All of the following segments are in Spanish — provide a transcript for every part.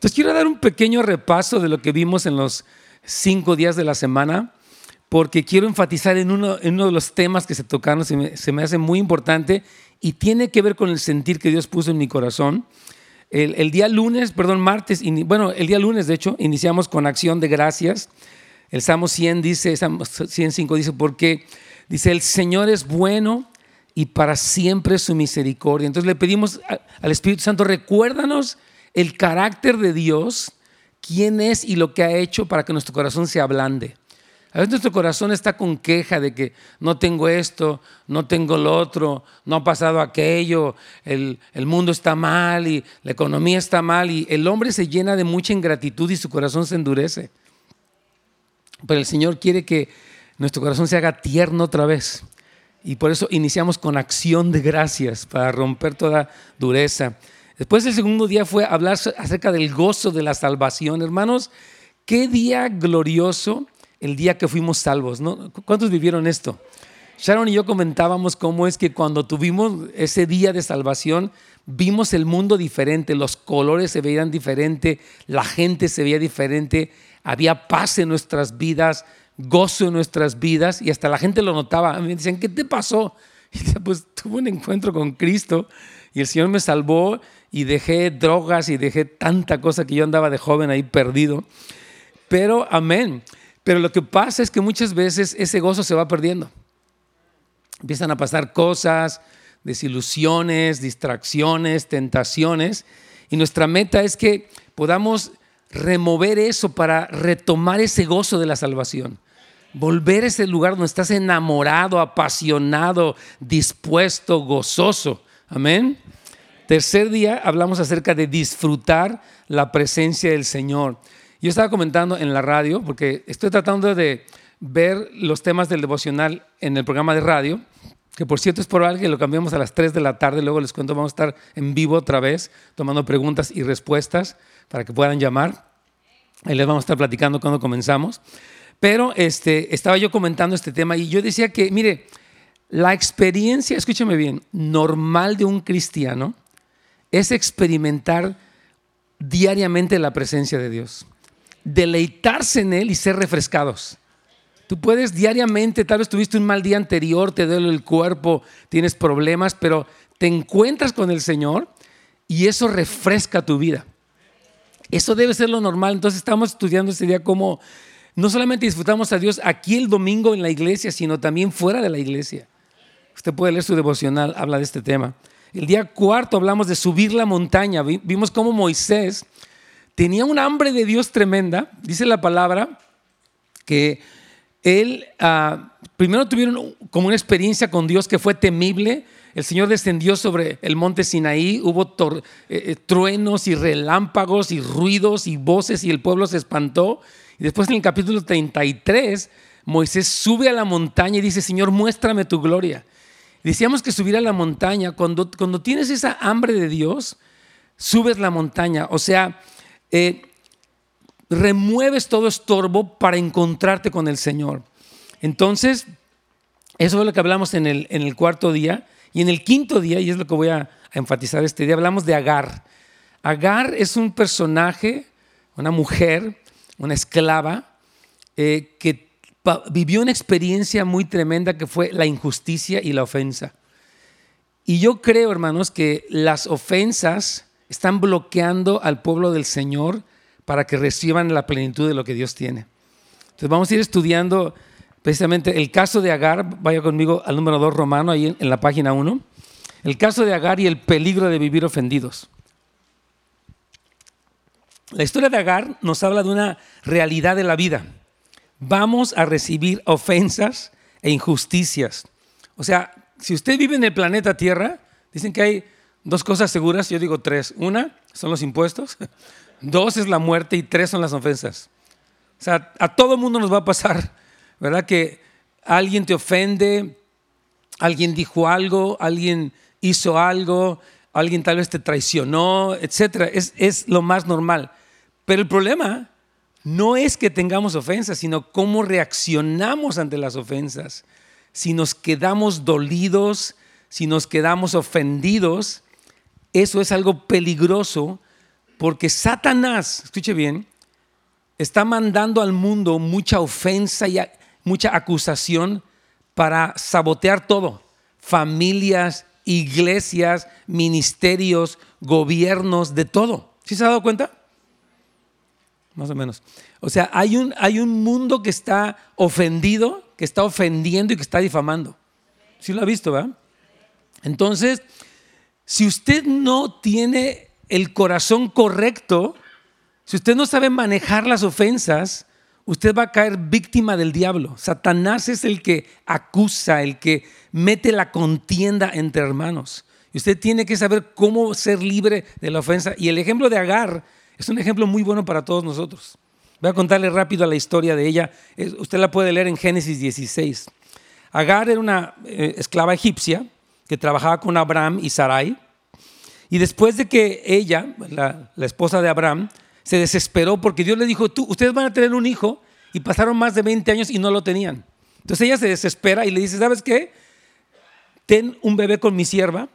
Entonces quiero dar un pequeño repaso de lo que vimos en los cinco días de la semana, porque quiero enfatizar en uno, en uno de los temas que se tocaron, se me, se me, hace muy importante y tiene que ver con el sentir que Dios puso en mi corazón. El, el día lunes, perdón, martes, bueno, el día lunes de hecho, iniciamos con acción de gracias. El Salmo 100 dice, Salmo 105 dice, porque dice, el Señor es bueno y para siempre su misericordia. Entonces le pedimos al Espíritu Santo, recuérdanos el carácter de Dios, quién es y lo que ha hecho para que nuestro corazón se ablande. A veces nuestro corazón está con queja de que no tengo esto, no tengo lo otro, no ha pasado aquello, el, el, mundo está mal y la economía está mal y el hombre se llena de mucha ingratitud y su corazón se endurece. Pero el Señor quiere que nuestro corazón se haga tierno otra vez. Y por eso iniciamos con acción de gracias para romper toda dureza. Después el segundo día fue hablar acerca del gozo de la salvación. Hermanos, qué día glorioso el día que fuimos salvos. ¿no? ¿Cuántos vivieron esto? Sharon y yo comentábamos cómo es que cuando tuvimos ese día de salvación, vimos el mundo diferente, los colores se veían diferente, la gente se veía diferente, había paz en nuestras vidas, gozo en nuestras vidas y hasta la gente lo notaba. Me decían, ¿qué te pasó? Y decía, pues tuve un encuentro con Cristo y el Señor me salvó y dejé drogas y dejé tanta cosa que yo andaba de joven ahí perdido. Pero, amén. Pero lo que pasa es que muchas veces ese gozo se va perdiendo. Empiezan a pasar cosas, desilusiones, distracciones, tentaciones. Y nuestra meta es que podamos remover eso para retomar ese gozo de la salvación. Volver a ese lugar donde estás enamorado, apasionado, dispuesto, gozoso. Amén. Tercer día hablamos acerca de disfrutar la presencia del Señor. Yo estaba comentando en la radio, porque estoy tratando de ver los temas del devocional en el programa de radio, que por cierto es probable que lo cambiemos a las 3 de la tarde, luego les cuento, vamos a estar en vivo otra vez, tomando preguntas y respuestas para que puedan llamar. Ahí les vamos a estar platicando cuando comenzamos. Pero este, estaba yo comentando este tema y yo decía que, mire, la experiencia, escúcheme bien, normal de un cristiano es experimentar diariamente la presencia de Dios, deleitarse en Él y ser refrescados. Tú puedes diariamente, tal vez tuviste un mal día anterior, te duele el cuerpo, tienes problemas, pero te encuentras con el Señor y eso refresca tu vida. Eso debe ser lo normal. Entonces estamos estudiando este día cómo no solamente disfrutamos a Dios aquí el domingo en la iglesia, sino también fuera de la iglesia. Usted puede leer su devocional, habla de este tema. El día cuarto hablamos de subir la montaña. Vimos cómo Moisés tenía un hambre de Dios tremenda. Dice la palabra que él, uh, primero tuvieron como una experiencia con Dios que fue temible el Señor descendió sobre el monte Sinaí, hubo eh, eh, truenos y relámpagos y ruidos y voces y el pueblo se espantó. Y después en el capítulo 33, Moisés sube a la montaña y dice, Señor, muéstrame tu gloria. Decíamos que subir a la montaña, cuando, cuando tienes esa hambre de Dios, subes la montaña. O sea, eh, remueves todo estorbo para encontrarte con el Señor. Entonces, eso es lo que hablamos en el, en el cuarto día. Y en el quinto día, y es lo que voy a, enfatizar este día, hablamos de Agar. Agar es un personaje, una mujer, una esclava, eh, que vivió una experiencia muy tremenda que fue la injusticia y la ofensa. Y yo creo, hermanos, que las ofensas están bloqueando al pueblo del Señor para que reciban la plenitud de lo que Dios tiene. Entonces vamos a ir estudiando precisamente el caso de Agar, vaya conmigo al número 2 romano, ahí en, la página 1, el caso de Agar y el peligro de vivir ofendidos. La historia de Agar nos habla de una realidad de la vida. Vamos a recibir ofensas e injusticias. O sea, si usted vive en el planeta Tierra, dicen que hay dos cosas seguras, yo digo tres. Una son los impuestos, dos es la muerte y tres son las ofensas. O sea, a todo mundo nos va a pasar ¿verdad? Que alguien te ofende, alguien dijo algo, alguien hizo algo, alguien tal vez te traicionó, etc. Es, es lo más normal. Pero el problema no es que tengamos ofensas, sino cómo reaccionamos ante las ofensas. Si nos quedamos dolidos, si nos quedamos ofendidos, eso es algo peligroso Porque Satanás, escuche bien, está mandando al mundo mucha ofensa y mucha acusación para sabotear todo. Familias, iglesias, ministerios, gobiernos, de todo. ¿Sí se ha dado cuenta? Más o menos. O sea, hay un, hay un mundo que está ofendido, que está ofendiendo y que está difamando. ¿Sí lo ha visto, verdad? Entonces, si usted no tiene el corazón correcto, si usted no sabe manejar las ofensas, usted va a caer víctima del diablo. Satanás es el que acusa, el que mete la contienda entre hermanos. Y usted tiene que saber cómo ser libre de la ofensa. Y el ejemplo de Agar es un ejemplo muy bueno para todos nosotros. Voy a contarle rápido la historia de ella. Usted la puede leer en Génesis 16. Agar era una eh, esclava egipcia que trabajaba con Abraham y Sarai. Y después de que ella, la, esposa de Abraham, se desesperó porque Dios le dijo, Tú, ustedes van a tener un hijo, y pasaron más de 20 años y no lo tenían. Entonces ella se desespera y le dice, ¿sabes qué? Ten un bebé con mi sierva,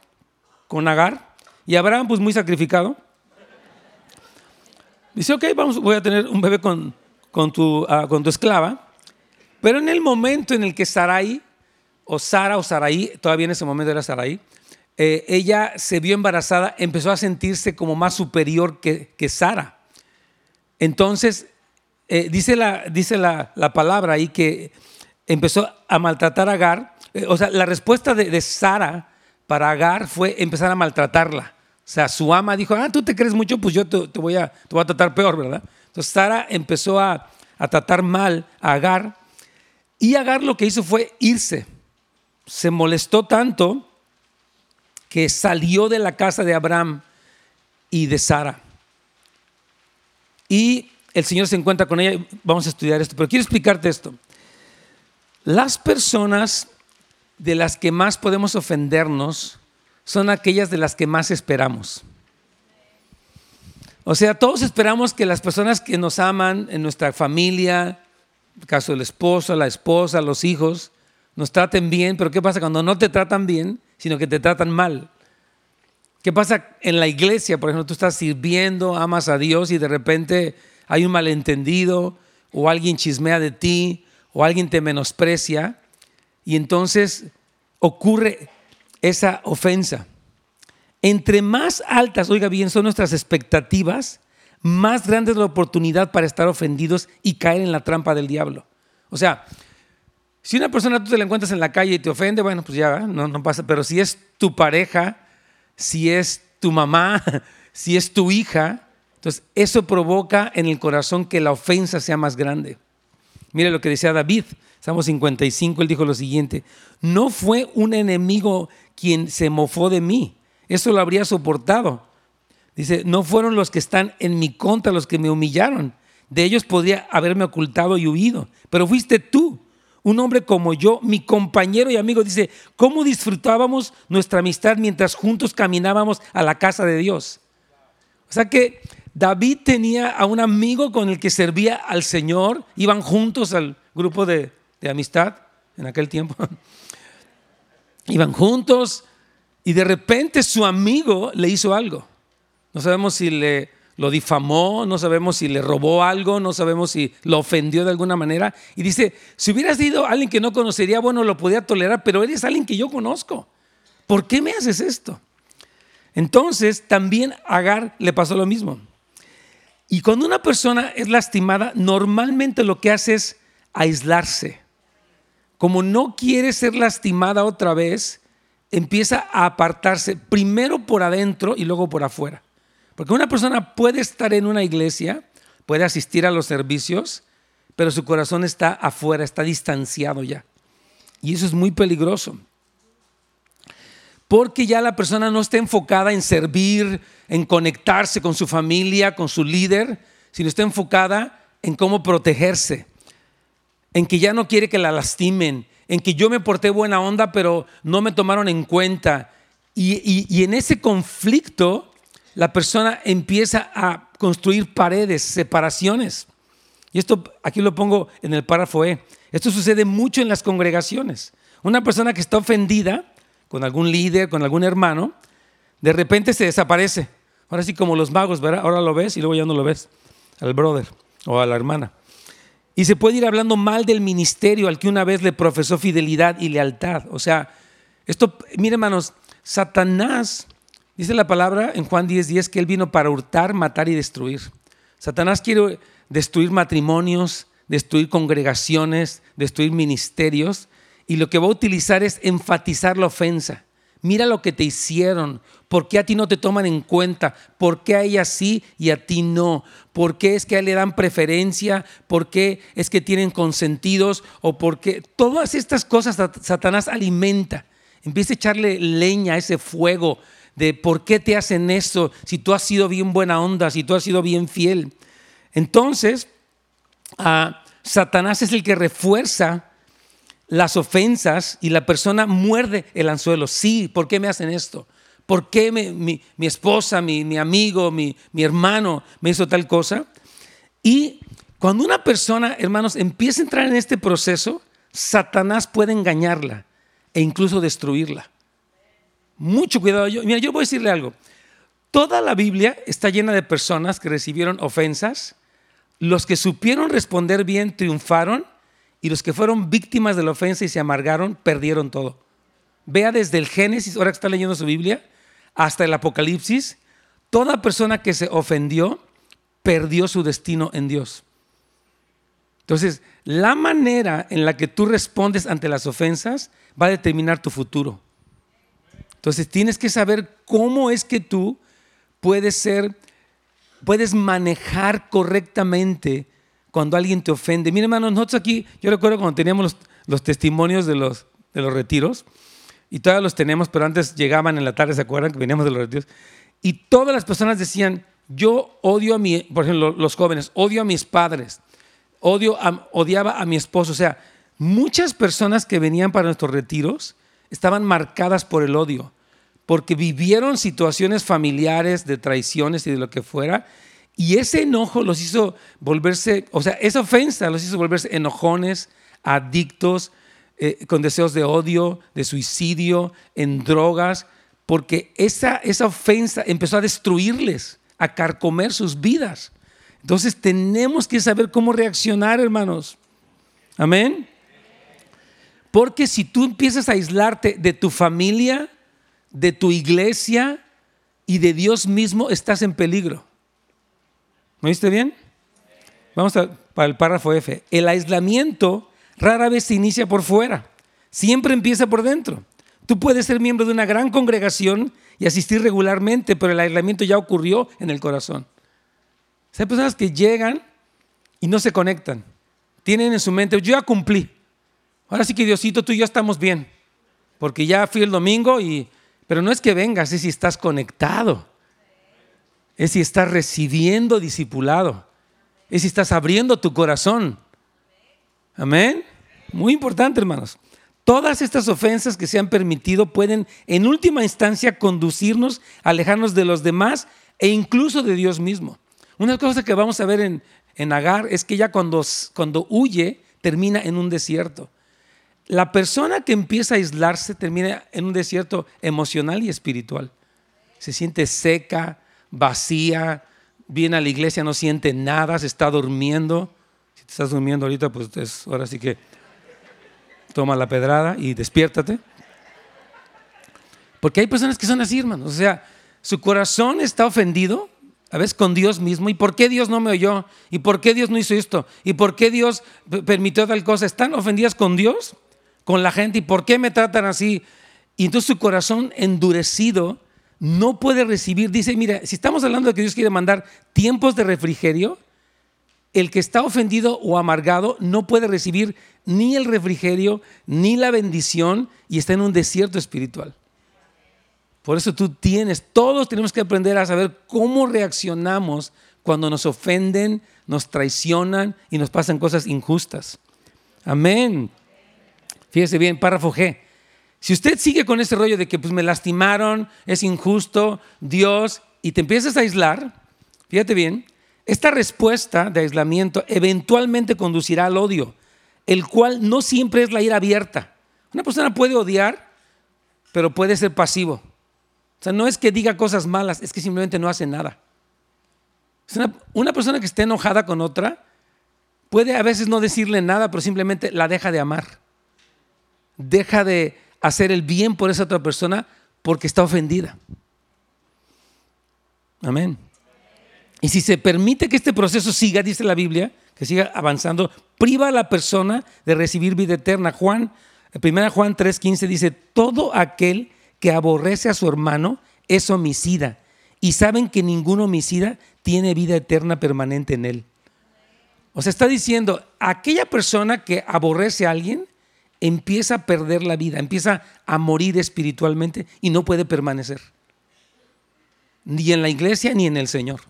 con Agar. Y Abraham, pues muy sacrificado, dice, ok, vamos, voy a tener un bebé con, con, tu, ah, con tu esclava. Pero en el momento en el que Sarai, o Sara o Sarai, todavía en ese momento era Sarai, eh, ella se vio embarazada, empezó a sentirse como más superior que, que Sara. Entonces, eh, dice, la, dice la, palabra ahí que empezó a maltratar a Agar. Eh, o sea, la respuesta de, de Sara para Agar fue empezar a maltratarla. O sea, su ama dijo, ah, tú te crees mucho, pues yo te, voy, a, te voy a tratar peor, ¿verdad? Entonces Sara empezó a, a tratar mal a Agar y Agar lo que hizo fue irse. Se molestó tanto que salió de la casa de Abraham y de Sara. Y el Señor se encuentra con ella. Vamos a estudiar esto, pero quiero explicarte esto. Las personas de las que más podemos ofendernos son aquellas de las que más esperamos. O sea, todos esperamos que las personas que nos aman en nuestra familia, el caso del esposo, la esposa, los hijos, nos traten bien, pero ¿qué pasa cuando no te tratan bien, sino que te tratan mal? ¿Qué pasa en la iglesia? Por ejemplo, tú estás sirviendo, amas a Dios y de repente hay un malentendido o alguien chismea de ti o alguien te menosprecia y entonces ocurre esa ofensa. Entre más altas, oiga bien, son nuestras expectativas, más grande es la oportunidad para estar ofendidos y caer en la trampa del diablo. O sea, si una persona tú te la encuentras en la calle y te ofende, bueno, pues ya, no, no pasa. Pero si es tu pareja, si es tu mamá, si es tu hija, entonces eso provoca en el corazón que la ofensa sea más grande. Mire lo que decía David, Salmo 55, él dijo lo siguiente, no fue un enemigo quien se mofó de mí, eso lo habría soportado. Dice, no fueron los que están en mi contra los que me humillaron. De ellos podría haberme ocultado y huido. Pero fuiste tú, un hombre como yo, mi compañero y amigo. Dice, ¿cómo disfrutábamos nuestra amistad mientras juntos caminábamos a la casa de Dios? O sea que David tenía a un amigo con el que servía al Señor. Iban juntos al grupo de, de amistad en aquel tiempo. Iban juntos y de repente su amigo le hizo algo. No sabemos si le lo difamó, no sabemos si le robó algo, no sabemos si lo ofendió de alguna manera. Y dice, si hubiera sido alguien que no conocería, bueno, lo podía tolerar, pero eres alguien que yo conozco. ¿Por qué me haces esto? Entonces, también a Agar le pasó lo mismo. Y cuando una persona es lastimada, normalmente lo que hace es aislarse como no quiere ser lastimada otra vez, empieza a apartarse primero por adentro y luego por afuera. Porque una persona puede estar en una iglesia, puede asistir a los servicios, pero su corazón está afuera, está distanciado ya. Y eso es muy peligroso. Porque ya la persona no está enfocada en servir, en conectarse con su familia, con su líder, sino está enfocada en cómo protegerse en que ya no quiere que la lastimen, en que yo me porté buena onda, pero no me tomaron en cuenta. Y, en ese conflicto, la persona empieza a construir paredes, separaciones. Y esto aquí lo pongo en el párrafo E. Esto sucede mucho en las congregaciones. Una persona que está ofendida con algún líder, con algún hermano, de repente se desaparece. Ahora sí, como los magos, ¿verdad? Ahora lo ves y luego ya no lo ves al brother o a la hermana. Y se puede ir hablando mal del ministerio al que una vez le profesó fidelidad y lealtad. O sea, esto, mire hermanos, Satanás, dice la palabra en Juan 10:10 10, que él vino para hurtar, matar y destruir. Satanás quiere destruir matrimonios, destruir congregaciones, destruir ministerios, y lo que va a utilizar es enfatizar la ofensa. Mira lo que te hicieron, por qué a ti no te toman en cuenta, por qué a ella sí y a ti no, por qué es que a él le dan preferencia, por qué es que tienen consentidos o por qué. Todas estas cosas Satanás alimenta. Empieza a echarle leña a ese fuego de por qué te hacen eso, si tú has sido bien buena onda, si tú has sido bien fiel. Entonces, a Satanás es el que refuerza las ofensas y la persona muerde el anzuelo. Sí, ¿por qué me hacen esto? ¿Por qué mi, esposa, mi, amigo, mi, mi hermano me hizo tal cosa? Y cuando una persona, hermanos, empieza a entrar en este proceso, Satanás puede engañarla e incluso destruirla. Mucho cuidado. Yo, mira, yo voy a decirle algo. Toda la Biblia está llena de personas que recibieron ofensas. Los que supieron responder bien triunfaron y los que fueron víctimas de la ofensa y se amargaron, perdieron todo. Vea desde el Génesis, ahora que está leyendo su Biblia, hasta el Apocalipsis, toda persona que se ofendió perdió su destino en Dios. Entonces, la manera en la que tú respondes ante las ofensas va a determinar tu futuro. Entonces, tienes que saber cómo es que tú puedes ser, puedes manejar correctamente cuando alguien te ofende. Mire, hermano, nosotros aquí, yo recuerdo cuando teníamos los, testimonios de los, de los retiros, y todavía los tenemos, pero antes llegaban en la tarde, ¿se acuerdan que veníamos de los retiros? Y todas las personas decían, yo odio a mi, por ejemplo, los jóvenes, odio a mis padres, odio odiaba a mi esposo. O sea, muchas personas que venían para nuestros retiros estaban marcadas por el odio, porque vivieron situaciones familiares de traiciones y de lo que fuera, y ese enojo los hizo volverse, o sea, esa ofensa los hizo volverse enojones, adictos, eh, con deseos de odio, de suicidio, en drogas, porque esa, esa ofensa empezó a destruirles, a carcomer sus vidas. Entonces tenemos que saber cómo reaccionar, hermanos. Amén. Porque si tú empiezas a aislarte de tu familia, de tu iglesia y de Dios mismo, estás en peligro. ¿Me oíste bien? Vamos para el párrafo F. El aislamiento rara vez se inicia por fuera, siempre empieza por dentro. Tú puedes ser miembro de una gran congregación y asistir regularmente, pero el aislamiento ya ocurrió en el corazón. Hay personas que llegan y no se conectan. Tienen en su mente, yo ya cumplí. Ahora sí que Diosito, tú y yo estamos bien. Porque ya fui el domingo y... Pero no es que vengas, es si estás conectado es si estás recibiendo discipulado, es si estás abriendo tu corazón. Amén. Muy importante, hermanos. Todas estas ofensas que se han permitido pueden en última instancia conducirnos, alejarnos de los demás e incluso de Dios mismo. Una cosa que vamos a ver en, en Agar es que ya cuando, cuando huye termina en un desierto. La persona que empieza a aislarse termina en un desierto emocional y espiritual. Se siente seca, vacía, viene a la iglesia, no siente nada, se está durmiendo. Si te estás durmiendo ahorita, pues ahora sí que toma la pedrada y despiértate. Porque hay personas que son así, hermanos. O sea, su corazón está ofendido, a veces con Dios mismo. ¿Y por qué Dios no me oyó? ¿Y por qué Dios no hizo esto? ¿Y por qué Dios permitió tal cosa? ¿Están ofendidas con Dios? ¿Con la gente? ¿Y por qué me tratan así? Y entonces su corazón endurecido no puede recibir, dice, mira, si estamos hablando de que Dios quiere mandar tiempos de refrigerio, el que está ofendido o amargado no puede recibir ni el refrigerio ni la bendición y está en un desierto espiritual. Por eso tú tienes, todos tenemos que aprender a saber cómo reaccionamos cuando nos ofenden, nos traicionan y nos pasan cosas injustas. Amén. Fíjese bien, párrafo G. Si usted sigue con ese rollo de que pues me lastimaron, es injusto, Dios, y te empiezas a aislar, fíjate bien, esta respuesta de aislamiento eventualmente conducirá al odio, el cual no siempre es la ira abierta. Una persona puede odiar, pero puede ser pasivo. O sea, no es que diga cosas malas, es que simplemente no hace nada. Una, una, persona que esté enojada con otra puede a veces no decirle nada, pero simplemente la deja de amar. Deja de hacer el bien por esa otra persona porque está ofendida. Amén. Y si se permite que este proceso siga, dice la Biblia, que siga avanzando, priva a la persona de recibir vida eterna. Juan, 1 Juan 3:15 dice, todo aquel que aborrece a su hermano es homicida. Y saben que ningún homicida tiene vida eterna permanente en él. O sea, está diciendo, aquella persona que aborrece a alguien empieza a perder la vida, empieza a morir espiritualmente y no puede permanecer. Ni en la iglesia ni en el Señor.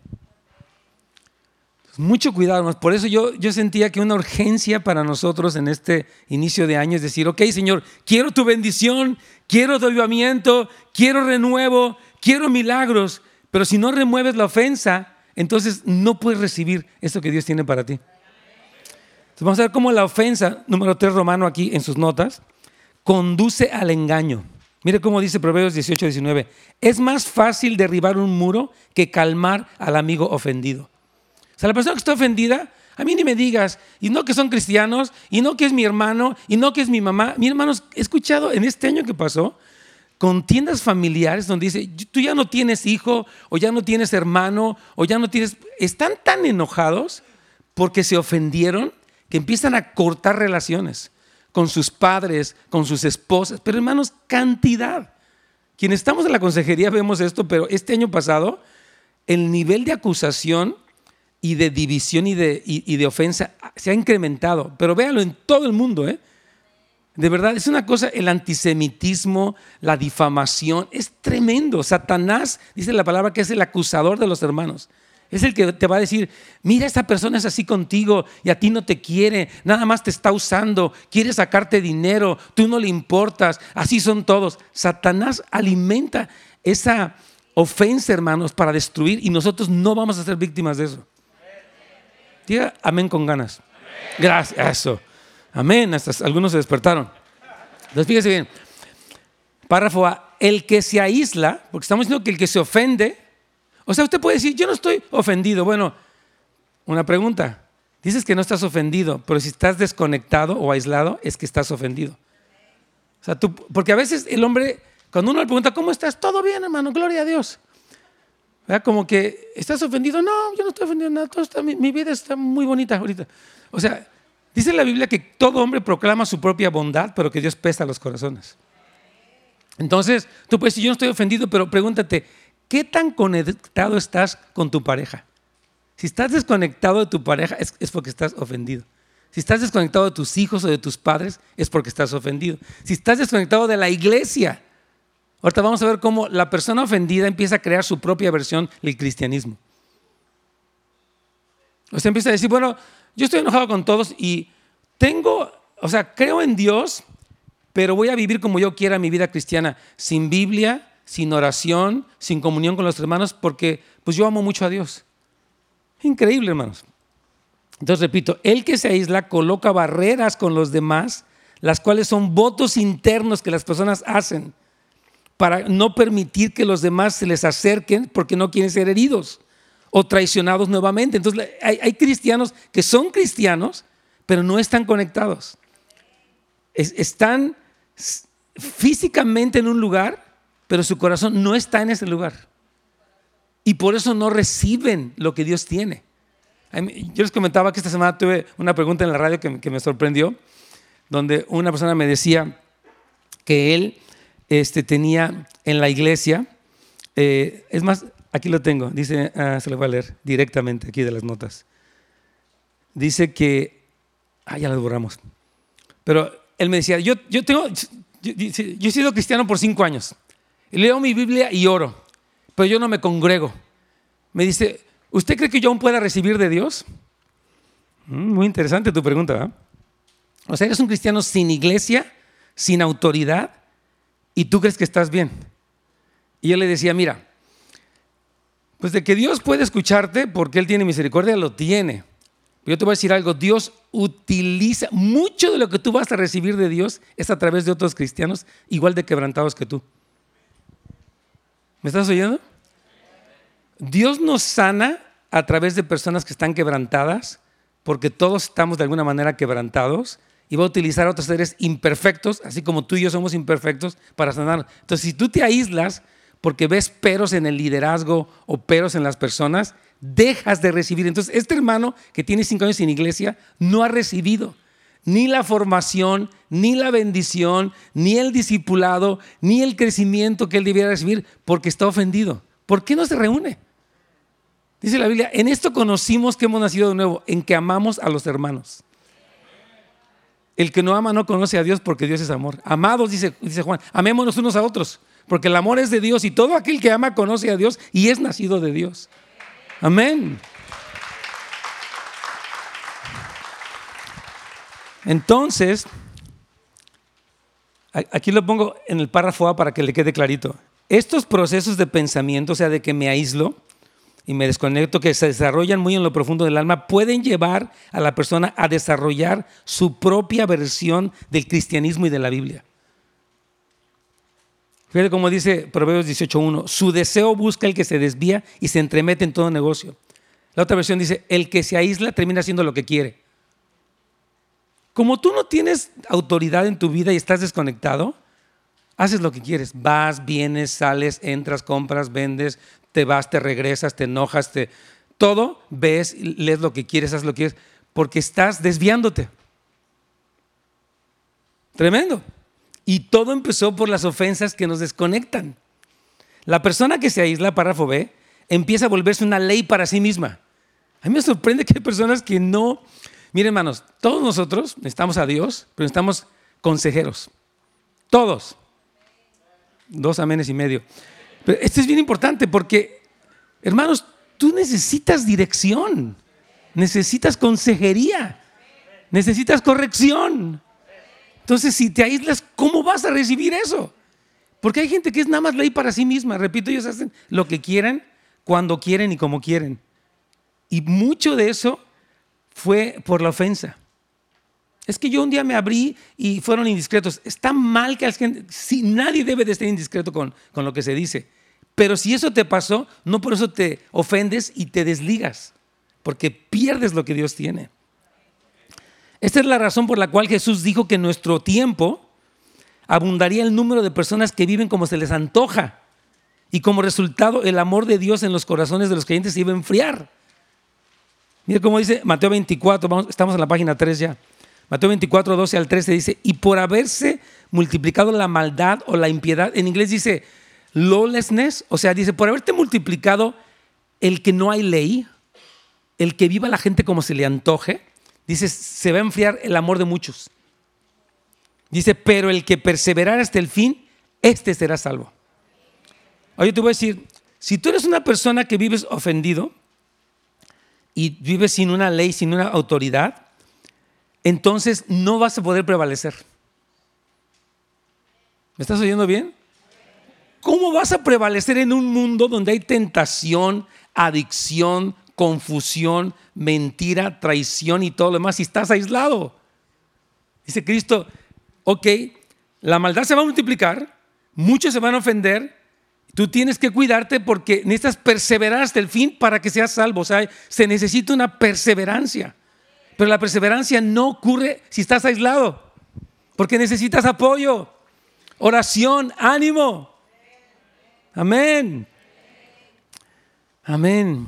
Mucho cuidado, por eso yo, yo sentía que una urgencia para nosotros en este inicio de año es decir, ok Señor, quiero tu bendición, quiero tu avivamiento, quiero renuevo, quiero milagros, pero si no remueves la ofensa, entonces no puedes recibir esto que Dios tiene para ti. Vamos a ver cómo la ofensa, número 3 romano aquí en sus notas, conduce al engaño. Mire cómo dice Proverbios 18, 19. Es más fácil derribar un muro que calmar al amigo ofendido. O sea, la persona que está ofendida, a mí ni me digas, y no que son cristianos, y no que es mi hermano, y no que es mi mamá. Mi hermanos, he escuchado en este año que pasó, con tiendas familiares donde dice, tú ya no tienes hijo, o ya no tienes hermano, o ya no tienes... Están tan enojados porque se ofendieron que empiezan a cortar relaciones con sus padres, con sus esposas. Pero hermanos, cantidad. Quienes estamos en la consejería vemos esto, pero este año pasado, el nivel de acusación y de división y de, de ofensa se ha incrementado. Pero véalo en todo el mundo, ¿eh? De verdad, es una cosa, el antisemitismo, la difamación, es tremendo. Satanás, dice la palabra, que es el acusador de los hermanos. Es el que te va a decir, mira, esta persona es así contigo y a ti no te quiere, nada más te está usando, quiere sacarte dinero, tú no le importas, así son todos. Satanás alimenta esa ofensa, hermanos, para destruir y nosotros no vamos a ser víctimas de eso. Diga amén con ganas. Gracias, eso. Amén. Hasta algunos se despertaron. Entonces, fíjese bien. Párrafo A. El que se aísla, porque estamos diciendo que el que se ofende, o sea, usted puede decir, yo no estoy ofendido. Bueno, una pregunta. Dices que no estás ofendido, pero si estás desconectado o aislado, es que estás ofendido. O sea, tú, porque a veces el hombre, cuando uno le pregunta, ¿cómo estás? Todo bien, hermano, gloria a Dios. Como que, ¿estás ofendido? No, yo no estoy ofendido nada, todo está, mi, vida está muy bonita ahorita. O sea, dice la Biblia que todo hombre proclama su propia bondad, pero que Dios pesa los corazones. Entonces, tú puedes decir, yo no estoy ofendido, pero pregúntate, ¿qué tan conectado estás con tu pareja? Si estás desconectado de tu pareja, es, porque estás ofendido. Si estás desconectado de tus hijos o de tus padres, es porque estás ofendido. Si estás desconectado de la iglesia, Ahorita vamos a ver cómo la persona ofendida empieza a crear su propia versión del cristianismo. O sea, empieza a decir, bueno, yo estoy enojado con todos y tengo, o sea, creo en Dios, pero voy a vivir como yo quiera mi vida cristiana, sin Biblia, sin oración, sin comunión con los hermanos, porque pues yo amo mucho a Dios. Increíble, hermanos. Entonces, repito, el que se aísla coloca barreras con los demás, las cuales son votos internos que las personas hacen para no permitir que los demás se les acerquen porque no quieren ser heridos o traicionados nuevamente. Entonces hay, cristianos que son cristianos, pero no están conectados. están físicamente en un lugar, pero su corazón no está en ese lugar. Y por eso no reciben lo que Dios tiene. Yo les comentaba que esta semana tuve una pregunta en la radio que, me sorprendió, donde una persona me decía que él este, tenía en la iglesia, eh, es más, aquí lo tengo, dice, ah, se lo voy a leer directamente aquí de las notas. Dice que, ah, ya lo borramos, pero él me decía, yo, yo tengo, yo, he sido cristiano por cinco años, leo mi Biblia y oro, pero yo no me congrego. Me dice, ¿usted cree que yo aún pueda recibir de Dios? Mm, muy interesante tu pregunta, ¿verdad? O sea, eres un cristiano sin iglesia, sin autoridad, y tú crees que estás bien. Y yo le decía, mira, pues de que Dios puede escucharte porque Él tiene misericordia, lo tiene. Yo te voy a decir algo, Dios utiliza mucho de lo que tú vas a recibir de Dios es a través de otros cristianos igual de quebrantados que tú. ¿Me estás oyendo? Dios nos sana a través de personas que están quebrantadas, porque todos estamos de alguna manera quebrantados, y va a utilizar a otros seres imperfectos, así como tú y yo somos imperfectos, para sanar. Entonces, si tú te aíslas porque ves peros en el liderazgo o peros en las personas, dejas de recibir. Entonces, este hermano que tiene cinco años en iglesia no ha recibido ni la formación, ni la bendición, ni el discipulado, ni el crecimiento que él debiera recibir porque está ofendido. ¿Por qué no se reúne? Dice la Biblia, en esto conocimos que hemos nacido de nuevo, en que amamos a los hermanos. El que no ama no conoce a Dios porque Dios es amor. Amados, dice, dice Juan, amémonos unos a otros, porque el amor es de Dios y todo aquel que ama conoce a Dios y es nacido de Dios. Amén. Entonces, aquí lo pongo en el párrafo A para que le quede clarito. Estos procesos de pensamiento, o sea, de que me aíslo y me desconecto, que se desarrollan muy en lo profundo del alma, pueden llevar a la persona a desarrollar su propia versión del cristianismo y de la Biblia. Fíjate cómo dice Proverbios 18.1, su deseo busca el que se desvía y se entremete en todo negocio. La otra versión dice, el que se aísla termina haciendo lo que quiere. Como tú no tienes autoridad en tu vida y estás desconectado, haces lo que quieres. Vas, vienes, sales, entras, compras, vendes, te vas, te regresas, te enojas, te... todo ves, lees lo que quieres, haces lo que quieres, porque estás desviándote. Tremendo. Y todo empezó por las ofensas que nos desconectan. La persona que se aísla, párrafo B, empieza a volverse una ley para sí misma. A mí me sorprende que hay personas que no Miren, hermanos, todos nosotros necesitamos a Dios, pero necesitamos consejeros. Todos. Dos amenes y medio. Pero esto es bien importante porque, hermanos, tú necesitas dirección, necesitas consejería, necesitas corrección. Entonces, si te aíslas, ¿cómo vas a recibir eso? Porque hay gente que es nada más ley para sí misma. Repito, ellos hacen lo que quieren, cuando quieren y como quieren. Y mucho de eso fue por la ofensa. Es que yo un día me abrí y fueron indiscretos. Está mal que alguien, si nadie debe de estar indiscreto con, con lo que se dice. Pero si eso te pasó, no por eso te ofendes y te desligas, porque pierdes lo que Dios tiene. Esta es la razón por la cual Jesús dijo que en nuestro tiempo abundaría el número de personas que viven como se les antoja. Y como resultado, el amor de Dios en los corazones de los creyentes se iba a enfriar. Mira cómo dice Mateo 24, estamos en la página 3 ya. Mateo 24, 12 al 13 dice, y por haberse multiplicado la maldad o la impiedad, en inglés dice lawlessness, o sea, dice, por haberte multiplicado el que no hay ley, el que viva la gente como se le antoje, dice, se va a enfriar el amor de muchos. Dice, pero el que perseverar hasta el fin, este será salvo. Oye, te voy a decir, si tú eres una persona que vives ofendido, y vives sin una ley, sin una autoridad, entonces no vas a poder prevalecer. ¿Me estás oyendo bien? ¿Cómo vas a prevalecer en un mundo donde hay tentación, adicción, confusión, mentira, traición y todo lo demás si estás aislado? Dice Cristo, ok, la maldad se va a multiplicar, muchos se van a ofender, Tú tienes que cuidarte porque necesitas perseverar hasta el fin para que seas salvo. O sea, se necesita una perseverancia. Pero la perseverancia no ocurre si estás aislado, porque necesitas apoyo, oración, ánimo. Amén. Amén.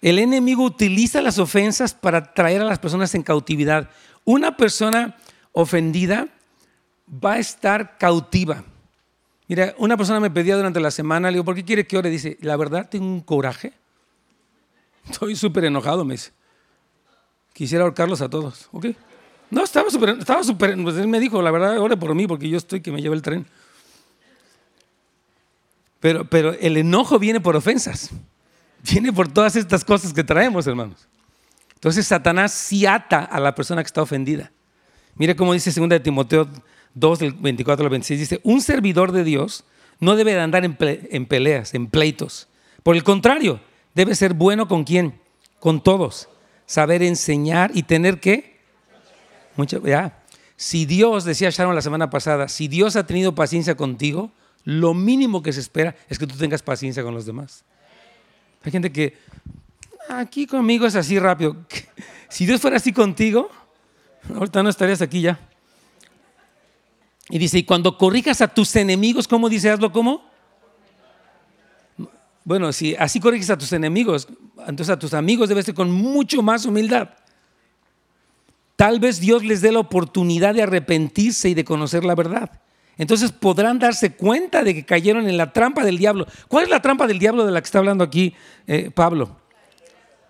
El enemigo utiliza las ofensas para traer a las personas en cautividad. Una persona ofendida va a estar cautiva. Mira, una persona me pedía durante la semana, le digo, ¿por qué quiere que ore? Dice, la verdad tengo un coraje. Estoy súper enojado, me dice. Quisiera ahorcarlos a todos. ¿Ok? No, estaba súper, estaba súper, pues él me dijo, la verdad, ore por mí porque yo estoy que me lleva el tren. Pero, pero el enojo viene por ofensas. Viene por todas estas cosas que traemos, hermanos. Entonces Satanás sí ata a la persona que está ofendida. Mire cómo dice 2 de Timoteo 2 del 24 al 26 dice, un servidor de Dios no debe de andar en, peleas, en pleitos. Por el contrario, debe ser bueno con quién? Con todos. Saber enseñar y tener que... Mucha, ya. Si Dios, decía Sharon la semana pasada, si Dios ha tenido paciencia contigo, lo mínimo que se espera es que tú tengas paciencia con los demás. Hay gente que, aquí conmigo es así rápido. Si Dios fuera así contigo, ahorita no estarías aquí ya. Y dice, y cuando corrijas a tus enemigos, ¿cómo dice? Hazlo como. Bueno, si así corriges a tus enemigos, entonces a tus amigos debes ser con mucho más humildad. Tal vez Dios les dé la oportunidad de arrepentirse y de conocer la verdad. Entonces podrán darse cuenta de que cayeron en la trampa del diablo. ¿Cuál es la trampa del diablo de la que está hablando aquí eh, Pablo?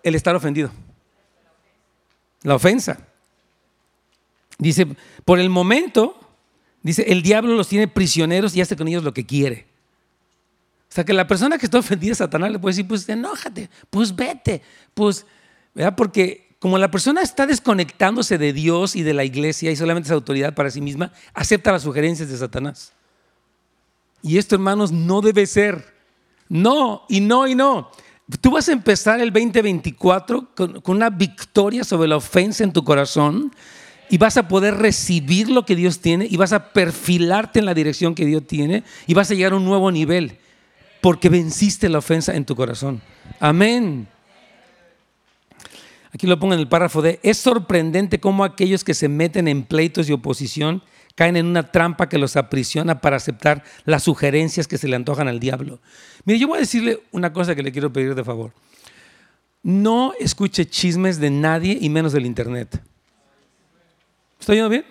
El estar ofendido. La ofensa. Dice, por el momento, dice, el diablo los tiene prisioneros y hace con ellos lo que quiere. O sea que la persona que está ofendida a Satanás le puede decir, pues enójate, pues vete, pues, ¿verdad? Porque como la persona está desconectándose de Dios y de la iglesia y solamente es autoridad para sí misma, acepta las sugerencias de Satanás. Y esto, hermanos, no debe ser. No, y no, y no. Tú vas a empezar el 2024 con, una victoria sobre la ofensa en tu corazón y vas a poder recibir lo que Dios tiene y vas a perfilarte en la dirección que Dios tiene y vas a llegar a un nuevo nivel porque venciste la ofensa en tu corazón. Amén. Aquí lo pongo en el párrafo de, es sorprendente cómo aquellos que se meten en pleitos y oposición caen en una trampa que los aprisiona para aceptar las sugerencias que se le antojan al diablo. Mire, yo voy a decirle una cosa que le quiero pedir de favor. No escuche chismes de nadie y menos del Internet. ¿Está yendo bien?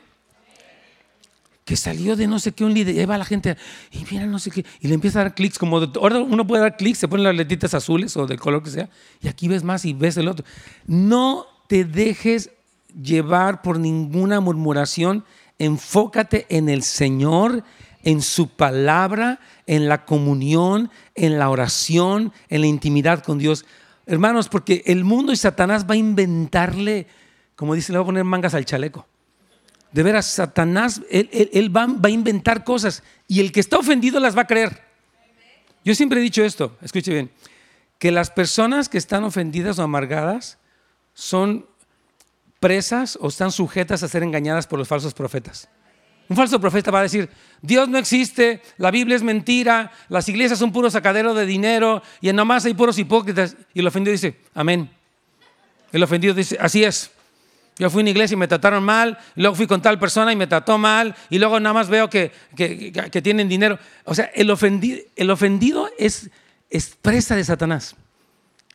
que salió de no sé qué un líder, y va la gente y mira no sé qué, y le empieza a dar clics, como ahora uno puede dar clics, se ponen las letitas azules o del color que sea, y aquí ves más y ves el otro. No te dejes llevar por ninguna murmuración, enfócate en el Señor, en su palabra, en la comunión, en la oración, en la intimidad con Dios. Hermanos, porque el mundo y Satanás va a inventarle, como dice, le va a poner mangas al chaleco. De veras, Satanás, él, va, a inventar cosas y el que está ofendido las va a creer. Yo siempre he dicho esto, escuche bien, que las personas que están ofendidas o amargadas son presas o están sujetas a ser engañadas por los falsos profetas. Un falso profeta va a decir, Dios no existe, la Biblia es mentira, las iglesias son puro sacadero de dinero y en nomás hay puros hipócritas. Y el ofendido dice, amén. El ofendido dice, así es. Yo fui a una iglesia y me trataron mal, luego fui con tal persona y me trató mal, y luego nada más veo que, que, tienen dinero. O sea, el ofendido, es presa de Satanás.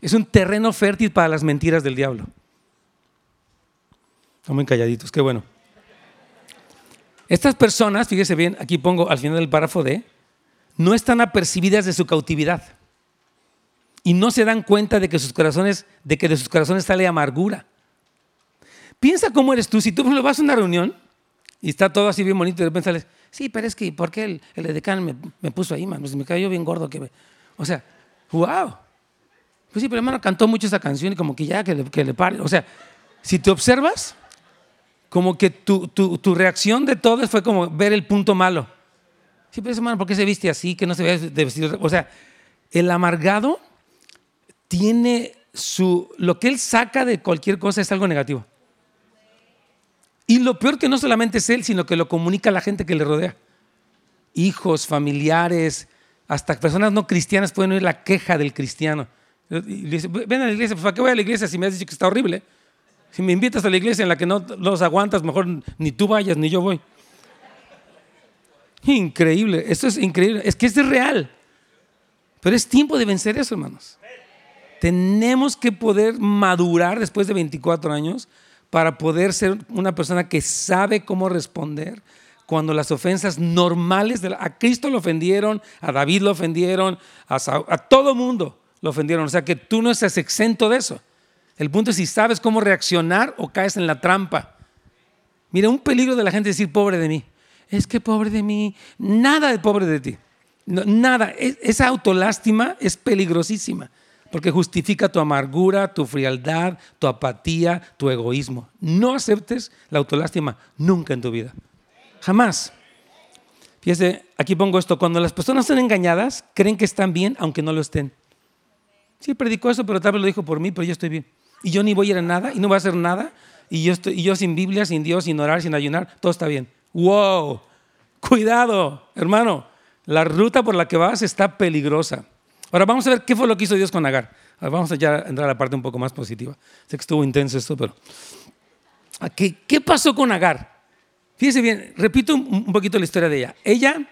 Es un terreno fértil para las mentiras del diablo. Están muy calladitos, qué bueno. Estas personas, fíjese bien, aquí pongo al final del párrafo D, no están apercibidas de su cautividad y no se dan cuenta de que sus corazones, de que de sus corazones sale amargura Piensa cómo eres tú. Si tú vas a una reunión y está todo así bien bonito y de repente sales, sí, pero es que, ¿por qué el, el decano me, me, puso ahí, man? Pues me cayó bien gordo. que O sea, wow. Pues sí, pero hermano cantó mucho esa canción y como que ya, que le, que le pare. O sea, si te observas, como que tu, tu, tu, reacción de todo fue como ver el punto malo. Sí, pero hermano, ¿por qué se viste así? Que no se ve de vestido. O sea, el amargado tiene su. Lo que él saca de cualquier cosa es algo negativo. Y lo peor que no solamente es él, sino que lo comunica a la gente que le rodea. Hijos, familiares, hasta personas no cristianas pueden oír la queja del cristiano. Y ven a la iglesia, ¿para qué voy a la iglesia si me has dicho que está horrible? Si me invitas a la iglesia en la que no los aguantas, mejor ni tú vayas ni yo voy. Increíble, esto es increíble, es que es real. Pero es tiempo de vencer eso, hermanos. Tenemos que poder madurar después de 24 años para poder ser una persona que sabe cómo responder cuando las ofensas normales, a Cristo lo ofendieron, a David lo ofendieron, a, a todo mundo lo ofendieron. O sea que tú no estás exento de eso. El punto es si sabes cómo reaccionar o caes en la trampa. Mira, un peligro de la gente decir pobre de mí. Es que pobre de mí, nada de pobre de ti. nada, esa autolástima es peligrosísima porque justifica tu amargura, tu frialdad, tu apatía, tu egoísmo. No aceptes la autolástima nunca en tu vida. Jamás. Fíjese, aquí pongo esto, cuando las personas están engañadas, creen que están bien aunque no lo estén. Sí, predicó eso, pero tal vez lo dijo por mí, pero yo estoy bien. Y yo ni voy a ir a nada, y no voy a hacer nada, y yo, estoy, y yo sin Biblia, sin Dios, sin orar, sin ayunar, todo está bien. ¡Wow! Cuidado, hermano. la ruta por la que vas está peligrosa. Ahora vamos a ver qué fue lo que hizo Dios con Agar. vamos a ya entrar a la parte un poco más positiva. Sé que estuvo intenso esto, pero ¿qué, qué pasó con Agar? Fíjese bien, repito un poquito la historia de ella. Ella,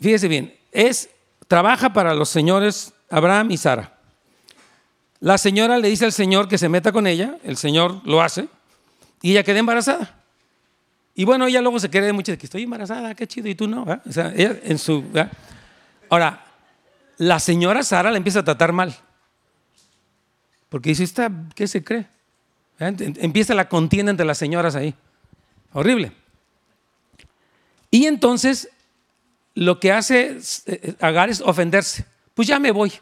fíjese bien, es, trabaja para los señores Abraham y Sara. La señora le dice al Señor que se meta con ella, el Señor lo hace, y ella queda embarazada. Y bueno, ella luego se mucho de que estoy embarazada, qué chido, y tú no. O sea, en su. Ahora, la señora Sara la empieza a tratar mal. Porque dice, ¿esta qué se cree? Empieza la contienda entre las señoras ahí. Horrible. Y entonces lo que hace eh, Agar es ofenderse. Pues ya me voy.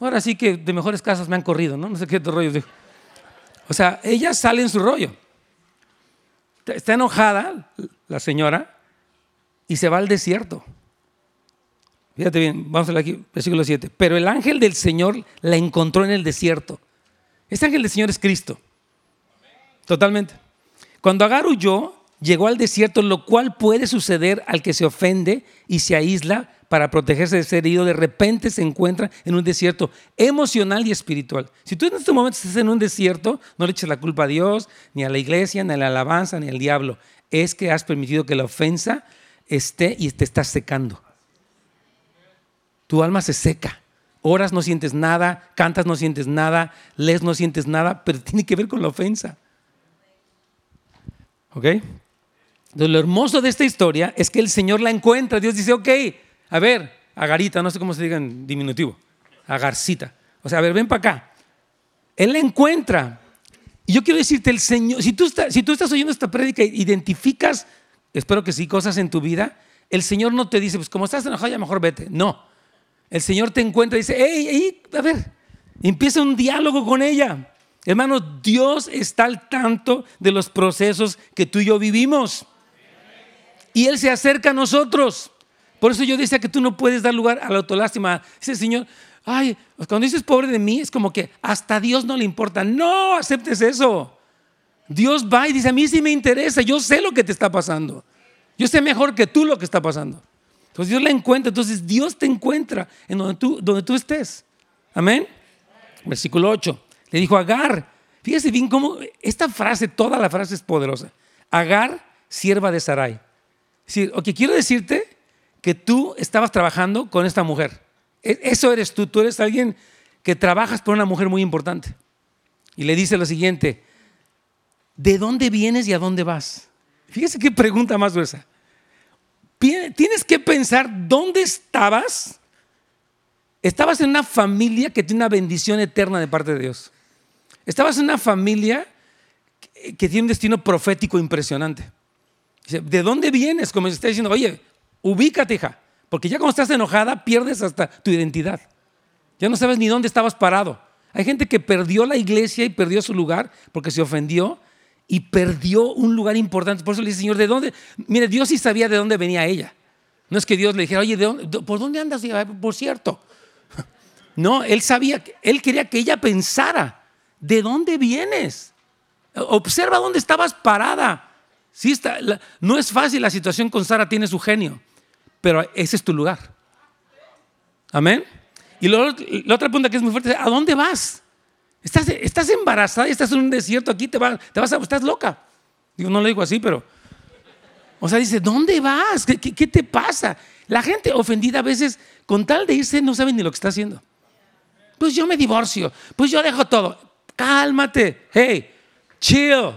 Ahora sí que de mejores casas me han corrido, ¿no? No sé qué rollo dijo. O sea, ella sale en su rollo. Está enojada la señora y se va al desierto. Fíjate bien, vamos a ver aquí, versículo 7. Pero el ángel del Señor la encontró en el desierto. Este ángel del Señor es Cristo. Totalmente. Cuando Agar huyó, llegó al desierto, lo cual puede suceder al que se ofende y se aísla para protegerse de ser herido, de repente se encuentra en un desierto emocional y espiritual. Si tú en este momento estás en un desierto, no le eches la culpa a Dios, ni a la iglesia, ni a la alabanza, ni al diablo. Es que has permitido que la ofensa esté y te estás secando. Tu alma se seca. Oras no sientes nada, cantas no sientes nada, lees no sientes nada, pero tiene que ver con la ofensa. ¿Ok? Entonces, lo hermoso de esta historia es que el Señor la encuentra. Dios dice, ok, a ver, Agarita, no sé cómo se diga en diminutivo, Agarcita. O sea, a ver, ven para acá. Él la encuentra. Y yo quiero decirte, el Señor, si tú, estás, oyendo esta prédica, identificas, espero que sí, cosas en tu vida, el Señor no te dice, pues como estás enojado, ya mejor vete. No. El Señor te encuentra y dice, hey, a ver, empieza un diálogo con ella. Hermano, Dios está al tanto de los procesos que tú y yo vivimos. Y Él se acerca a nosotros. Por eso yo decía que tú no puedes dar lugar a la autolástima. Dice el Señor, ay, cuando dices pobre de mí, es como que hasta Dios no le importa. No aceptes eso. Dios va y dice, a mí sí me interesa, yo sé lo que te está pasando. Yo sé mejor que tú lo que está pasando. Entonces Dios la encuentra, entonces Dios te encuentra en donde tú, donde tú estés. Amén. Versículo 8. Le dijo Agar, fíjese bien cómo esta frase, toda la frase es poderosa. Agar, sierva de Sarai. Es decir, ok, quiero decirte que tú estabas trabajando con esta mujer. E, eso eres tú, tú eres alguien que trabajas por una mujer muy importante. Y le dice lo siguiente, ¿de dónde vienes y a dónde vas? Fíjese qué pregunta más gruesa. Tienes que pensar dónde estabas. Estabas en una familia que tiene una bendición eterna de parte de Dios. Estabas en una familia que tiene un destino profético impresionante. ¿De dónde vienes? Como se está diciendo, oye, Ubícate, hija, porque ya cuando estás enojada pierdes hasta tu identidad. Ya no sabes ni dónde estabas parado. Hay gente que perdió la iglesia y perdió su lugar porque se ofendió y perdió un lugar importante. Por eso le dice, Señor, ¿de dónde? Mire, Dios sí sabía de dónde venía ella. No es que Dios le dijera, oye, ¿por dónde andas? Por cierto. No, él sabía, él quería que ella pensara, ¿de dónde vienes? Observa dónde estabas parada. Sí está, no es fácil la situación con Sara, tiene su genio pero ese es tu lugar. Amén. Y la otra pregunta que es muy fuerte ¿a dónde vas? Estás, estás embarazada y estás en un desierto aquí, te, te vas a, estás loca. Digo, no lo digo así, pero... O sea, dice, ¿dónde vas? ¿Qué, ¿Qué, te pasa? La gente ofendida a veces, con tal de irse, no sabe ni lo que está haciendo. Pues yo me divorcio, pues yo dejo todo. Cálmate, hey, chill,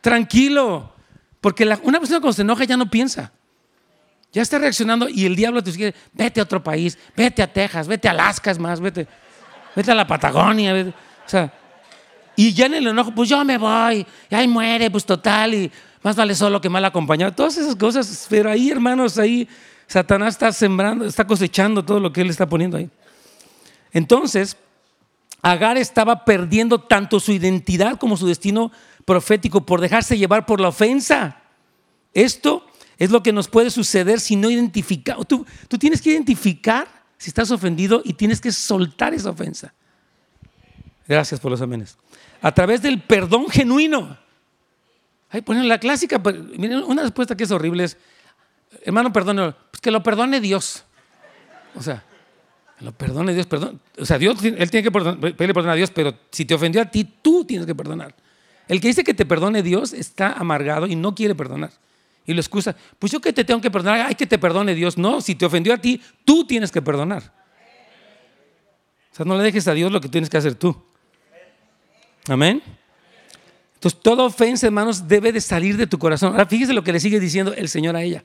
tranquilo. Porque una persona cuando se enoja ya no piensa. Ya está reaccionando y el diablo te dice, vete a otro país, vete a Texas, vete a Alaska, más, vete, vete a la Patagonia. o sea, y ya en el enojo, pues yo me voy, y ahí muere, pues total, y más vale solo que mal acompañado. Todas esas cosas, pero ahí, hermanos, ahí Satanás está sembrando, está cosechando todo lo que él está poniendo ahí. Entonces, Agar estaba perdiendo tanto su identidad como su destino profético por dejarse llevar por la ofensa. Esto es lo que nos puede suceder si no identificamos. Tú, tú tienes que identificar si estás ofendido y tienes que soltar esa ofensa. Gracias por los amenes. A través del perdón genuino. Ahí ponen la clásica, miren, una respuesta que es horrible es, hermano, perdone, pues que lo perdone Dios. O sea, que lo perdone Dios, perdón. O sea, Dios, él tiene que pedirle perdón a Dios, pero si te ofendió a ti, tú tienes que perdonar. El que dice que te perdone Dios está amargado y no quiere perdonar. Y lo excusa, pues yo que te tengo que perdonar, hay que te perdone Dios. No, si te ofendió a ti, tú tienes que perdonar. O sea, no le dejes a Dios lo que tienes que hacer tú. Amén. Entonces, toda ofensa, hermanos, debe de salir de tu corazón. Ahora, fíjese lo que le sigue diciendo el Señor a ella.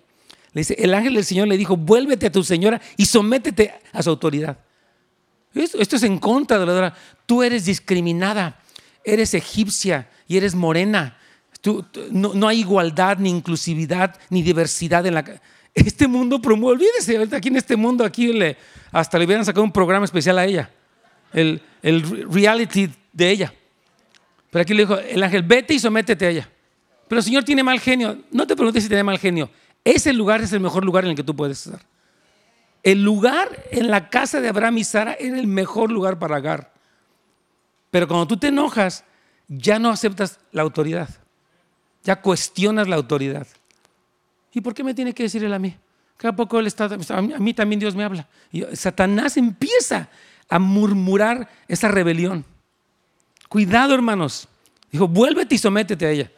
Le dice, el ángel del Señor le dijo, vuélvete a tu señora y sométete a su autoridad. Esto, esto es en contra de la Tú eres discriminada, eres egipcia y eres morena. No, hay igualdad, ni inclusividad, ni diversidad en la... Este mundo promueve, olvídese, aquí en este mundo, aquí le, hasta le hubieran sacado un programa especial a ella, el, el reality de ella. Pero aquí le dijo el ángel, vete y sométete a ella. Pero el Señor tiene mal genio. No te preguntes si tiene mal genio. Ese lugar es el mejor lugar en el que tú puedes estar. El lugar en la casa de Abraham y Sara era el mejor lugar para Agar. Pero cuando tú te enojas, ya no aceptas la autoridad. Ya cuestionas la autoridad. ¿Y por qué me tiene que decir él a mí? Cada poco él está, a mí también Dios me habla. Satanás empieza a murmurar esa rebelión. Cuidado, hermanos. Dijo, vuélvete y sométete a ella.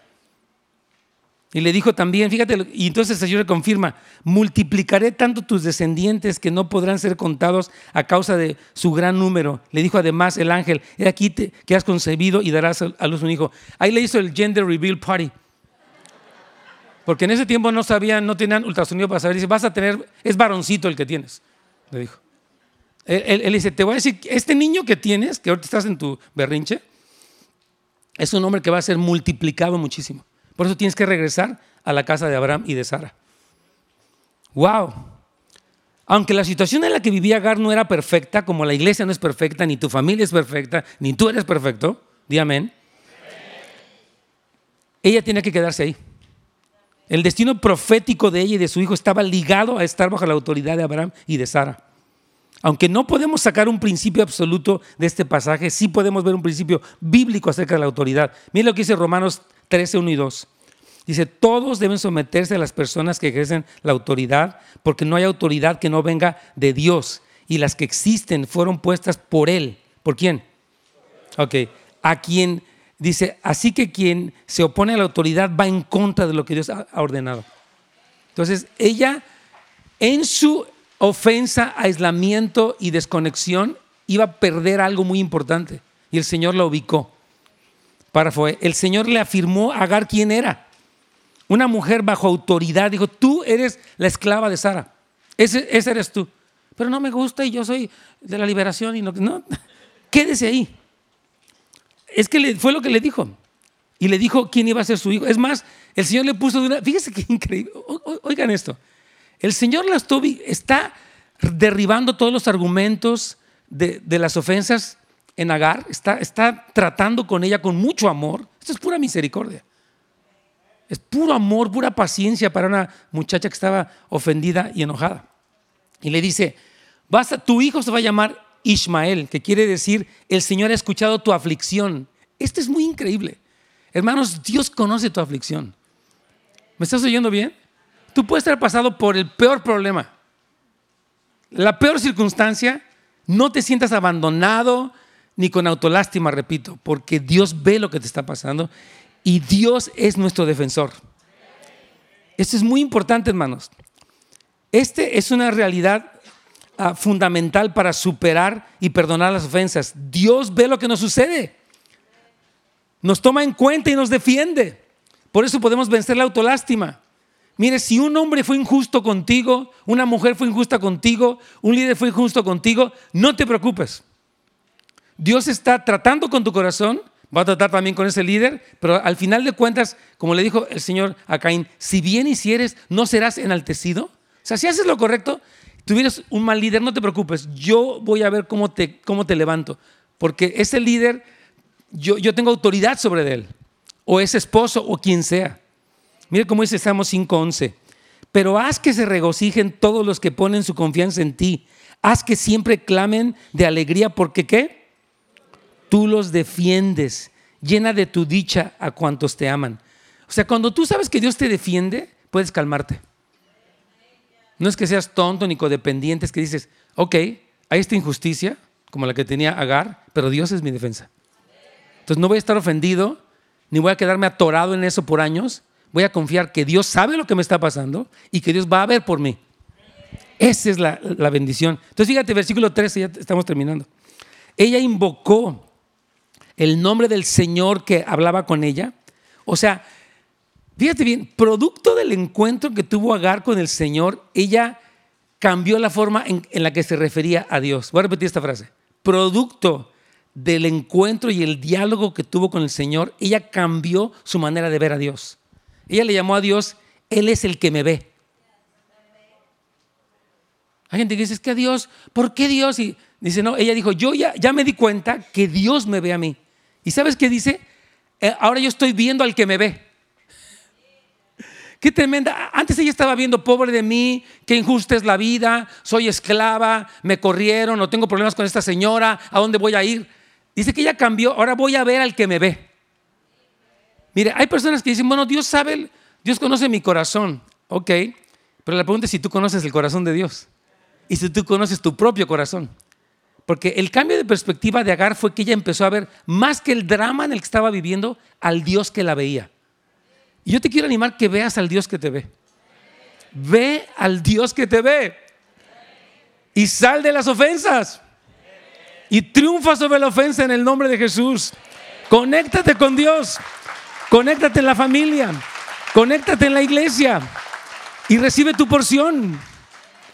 Y le dijo también, fíjate, y entonces el Señor le confirma, multiplicaré tanto tus descendientes que no podrán ser contados a causa de su gran número. Le dijo además el ángel, he aquí que has concebido y darás a luz un hijo. Ahí le hizo el Gender Reveal Party. Porque en ese tiempo no sabían, no tenían ultrasonido para saber. Dice, vas a tener, es varoncito el que tienes, le dijo. Él, dice, te voy a decir, este niño que tienes, que ahorita estás en tu berrinche, es un hombre que va a ser multiplicado muchísimo. Por eso tienes que regresar a la casa de Abraham y de Sara. ¡Wow! Aunque la situación en la que vivía Agar no era perfecta, como la iglesia no es perfecta, ni tu familia es perfecta, ni tú eres perfecto, di amén. Ella tenía que quedarse ahí. El destino profético de ella y de su hijo estaba ligado a estar bajo la autoridad de Abraham y de Sara. Aunque no podemos sacar un principio absoluto de este pasaje, sí podemos ver un principio bíblico acerca de la autoridad. Miren lo que dice Romanos 13, 1 y 2. Dice, todos deben someterse a las personas que ejercen la autoridad, porque no hay autoridad que no venga de Dios. Y las que existen fueron puestas por Él. ¿Por quién? Ok. A quien dice, así que quien se opone a la autoridad va en contra de lo que Dios ha ordenado. Entonces, ella en su ofensa, aislamiento y desconexión iba a perder algo muy importante. Y el Señor la ubicó. Párrafo, el Señor le afirmó a Agar quién era. Una mujer bajo autoridad. Dijo, tú eres la esclava de Sara. Ese, eres tú. Pero no me gusta y yo soy de la liberación y no, no. Quédese ahí. Es que fue lo que le dijo. Y le dijo quién iba a ser su hijo. Es más, el Señor le puso de una. Fíjese qué increíble. oigan esto. El Señor está derribando todos los argumentos de, las ofensas en Agar, está, tratando con ella con mucho amor. Esto es pura misericordia. Es puro amor, pura paciencia para una muchacha que estaba ofendida y enojada. Y le dice, Basta, tu hijo se va a llamar Ismael, que quiere decir, el Señor ha escuchado tu aflicción. Esto es muy increíble. Hermanos, Dios conoce tu aflicción. ¿Me estás oyendo bien? Tú puedes estar pasado por el peor problema, la peor circunstancia, no te sientas abandonado ni con autolástima, repito, porque Dios ve lo que te está pasando y Dios es nuestro defensor. Esto es muy importante, hermanos. Este es una realidad ah, fundamental para superar y perdonar las ofensas. Dios ve lo que nos sucede. Nos toma en cuenta y nos defiende. Por eso podemos vencer la autolástima. Mire, si un hombre fue injusto contigo, una mujer fue injusta contigo, un líder fue injusto contigo, no te preocupes. Dios está tratando con tu corazón, va a tratar también con ese líder, pero al final de cuentas, como le dijo el Señor a Caín, si bien hicieres, no serás enaltecido. O sea, si haces lo correcto, tuvieras un mal líder, no te preocupes, yo voy a ver cómo te, cómo te levanto, porque ese líder, yo, yo tengo autoridad sobre él, o ese esposo, o quien sea. Mire cómo dice Salmos 5:11. Pero haz que se regocijen todos los que ponen su confianza en ti. Haz que siempre clamen de alegría porque ¿qué? Tú los defiendes. Llena de tu dicha a cuantos te aman. O sea, cuando tú sabes que Dios te defiende, puedes calmarte. No es que seas tonto ni codependiente, es que dices, ok, hay esta injusticia, como la que tenía Agar, pero Dios es mi defensa. Entonces no voy a estar ofendido, ni voy a quedarme atorado en eso por años. Voy a confiar que Dios sabe lo que me está pasando y que Dios va a ver por mí. Esa es la, la bendición. Entonces fíjate, versículo 13, ya estamos terminando. Ella invocó el nombre del Señor que hablaba con ella. O sea, fíjate bien, producto del encuentro que tuvo Agar con el Señor, ella cambió la forma en, la que se refería a Dios. Voy a repetir esta frase. Producto del encuentro y el diálogo que tuvo con el Señor, ella cambió su manera de ver a Dios. Ella le llamó a Dios, Él es el que me ve. Hay gente que dice, es que Dios, ¿por qué Dios? Y dice, no, ella dijo, yo ya, me di cuenta que Dios me ve a mí. ¿Y sabes qué dice? Eh, ahora yo estoy viendo al que me ve. Qué tremenda. Antes ella estaba viendo, pobre de mí, qué injusta es la vida, soy esclava, me corrieron, no tengo problemas con esta señora, ¿a dónde voy a ir? Dice que ella cambió, ahora voy a ver al que me ve. Mire, hay personas que dicen, bueno, Dios sabe, Dios conoce mi corazón, ok, pero la pregunta es si tú conoces el corazón de Dios y si tú conoces tu propio corazón. Porque el cambio de perspectiva de Agar fue que ella empezó a ver más que el drama en el que estaba viviendo, al Dios que la veía. Y yo te quiero animar que veas al Dios que te ve. Ve al Dios que te ve. Y sal de las ofensas. Y triunfa sobre la ofensa en el nombre de Jesús. Conéctate con Dios. Conéctate en la familia. Conéctate en la iglesia. Y recibe tu porción.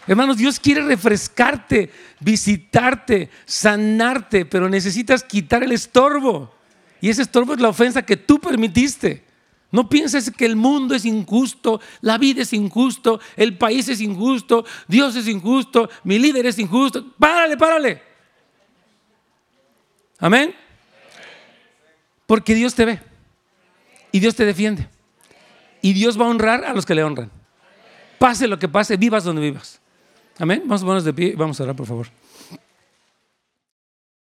Hermanos, Dios quiere refrescarte, visitarte, sanarte, pero necesitas quitar el estorbo. Y ese estorbo es la ofensa que tú permitiste. No pienses que el mundo es injusto, la vida es injusto, el país es injusto, Dios es injusto, mi líder es injusto. Párale, párale. Amén. Porque Dios te ve y Dios te defiende. Y Dios va a honrar a los que le honran. Pase lo que pase, vivas donde vivas. Amén. Vamos a ponernos de pie, vamos a orar, por favor.